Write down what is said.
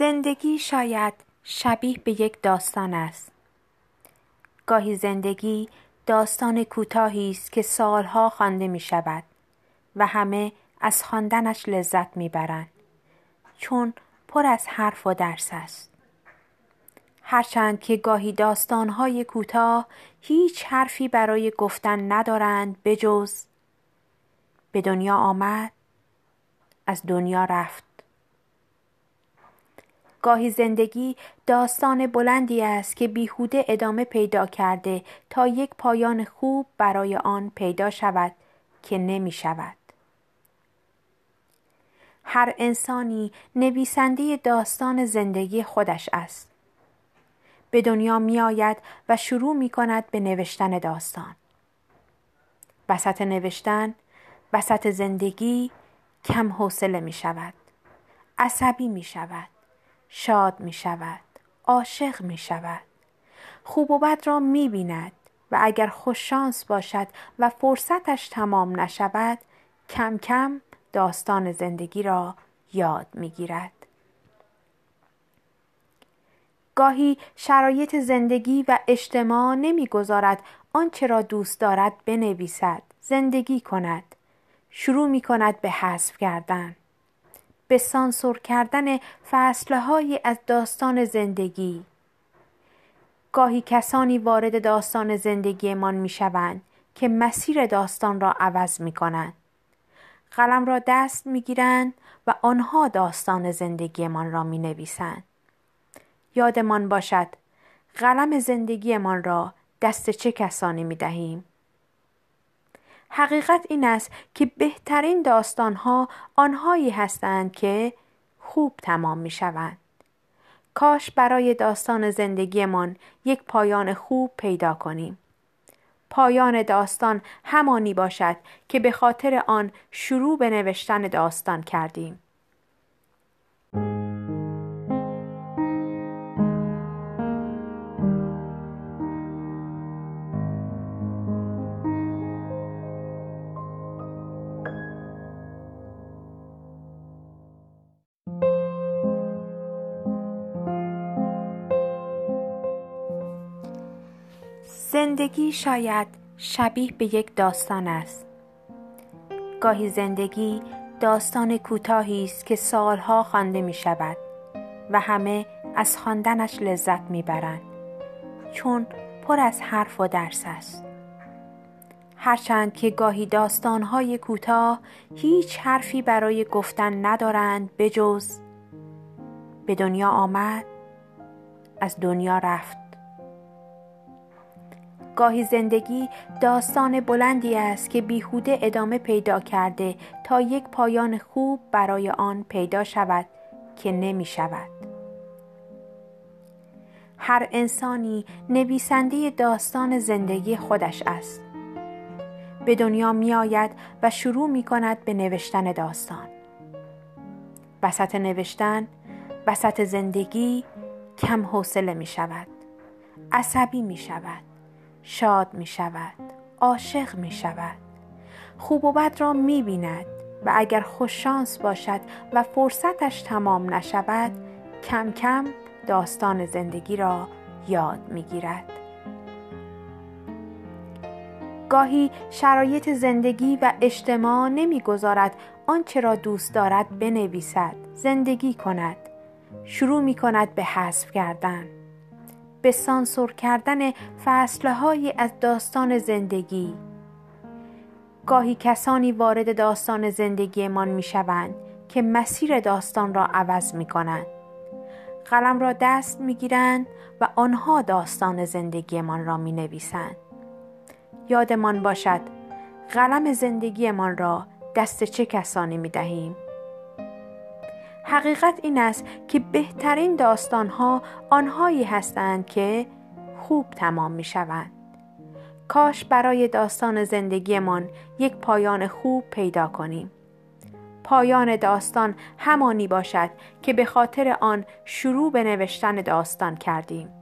زندگی شاید شبیه به یک داستان است. گاهی زندگی داستان کوتاهی است که سالها خوانده می شود و همه از خواندنش لذت می برند چون پر از حرف و درس است. هرچند که گاهی داستانهای کوتاه هیچ حرفی برای گفتن ندارند بجز به دنیا آمد از دنیا رفت گاهی زندگی داستان بلندی است که بیهوده ادامه پیدا کرده تا یک پایان خوب برای آن پیدا شود که نمی شود. هر انسانی نویسنده داستان زندگی خودش است. به دنیا می آید و شروع می کند به نوشتن داستان. وسط نوشتن، وسط زندگی کم حوصله می شود. عصبی می شود. شاد می شود عاشق می شود. خوب و بد را می بیند و اگر خوششانس باشد و فرصتش تمام نشود کم کم داستان زندگی را یاد می گیرد. گاهی شرایط زندگی و اجتماع نمی‌گذارد آنچه را دوست دارد بنویسد زندگی کند. شروع می کند به حذف کردن. به سانسور کردن فصلهایی از داستان زندگی گاهی کسانی وارد داستان زندگیمان می شوند که مسیر داستان را عوض می کنند. قلم را دست می گیرند و آنها داستان زندگیمان را می نویسند. یادمان باشد قلم زندگیمان را دست چه کسانی می دهیم؟ حقیقت این است که بهترین داستانها آنهایی هستند که خوب تمام می شوند. کاش برای داستان زندگیمان یک پایان خوب پیدا کنیم. پایان داستان همانی باشد که به خاطر آن شروع به نوشتن داستان کردیم. زندگی شاید شبیه به یک داستان است. گاهی زندگی داستان کوتاهی است که سالها خوانده می شود و همه از خواندنش لذت می برند چون پر از حرف و درس است. هرچند که گاهی داستانهای کوتاه هیچ حرفی برای گفتن ندارند بجز به دنیا آمد از دنیا رفت گاهی زندگی داستان بلندی است که بیهوده ادامه پیدا کرده تا یک پایان خوب برای آن پیدا شود که نمی شود. هر انسانی نویسنده داستان زندگی خودش است. به دنیا می آید و شروع می کند به نوشتن داستان. وسط نوشتن، وسط زندگی کم حوصله می شود. عصبی می شود. شاد می شود عاشق می شود. خوب و بد را می بیند و اگر خوششانس باشد و فرصتش تمام نشود کم کم داستان زندگی را یاد می گیرد. گاهی شرایط زندگی و اجتماع نمی‌گذارد آنچه را دوست دارد بنویسد زندگی کند. شروع می کند به حذف کردن. به سانسور کردن فصلهایی از داستان زندگی گاهی کسانی وارد داستان زندگیمان می شوند که مسیر داستان را عوض می کنند. قلم را دست می گیرند و آنها داستان زندگیمان را می نویسند. یادمان باشد قلم زندگیمان را دست چه کسانی می دهیم؟ حقیقت این است که بهترین داستانها آنهایی هستند که خوب تمام می شوند. کاش برای داستان زندگیمان یک پایان خوب پیدا کنیم. پایان داستان همانی باشد که به خاطر آن شروع به نوشتن داستان کردیم.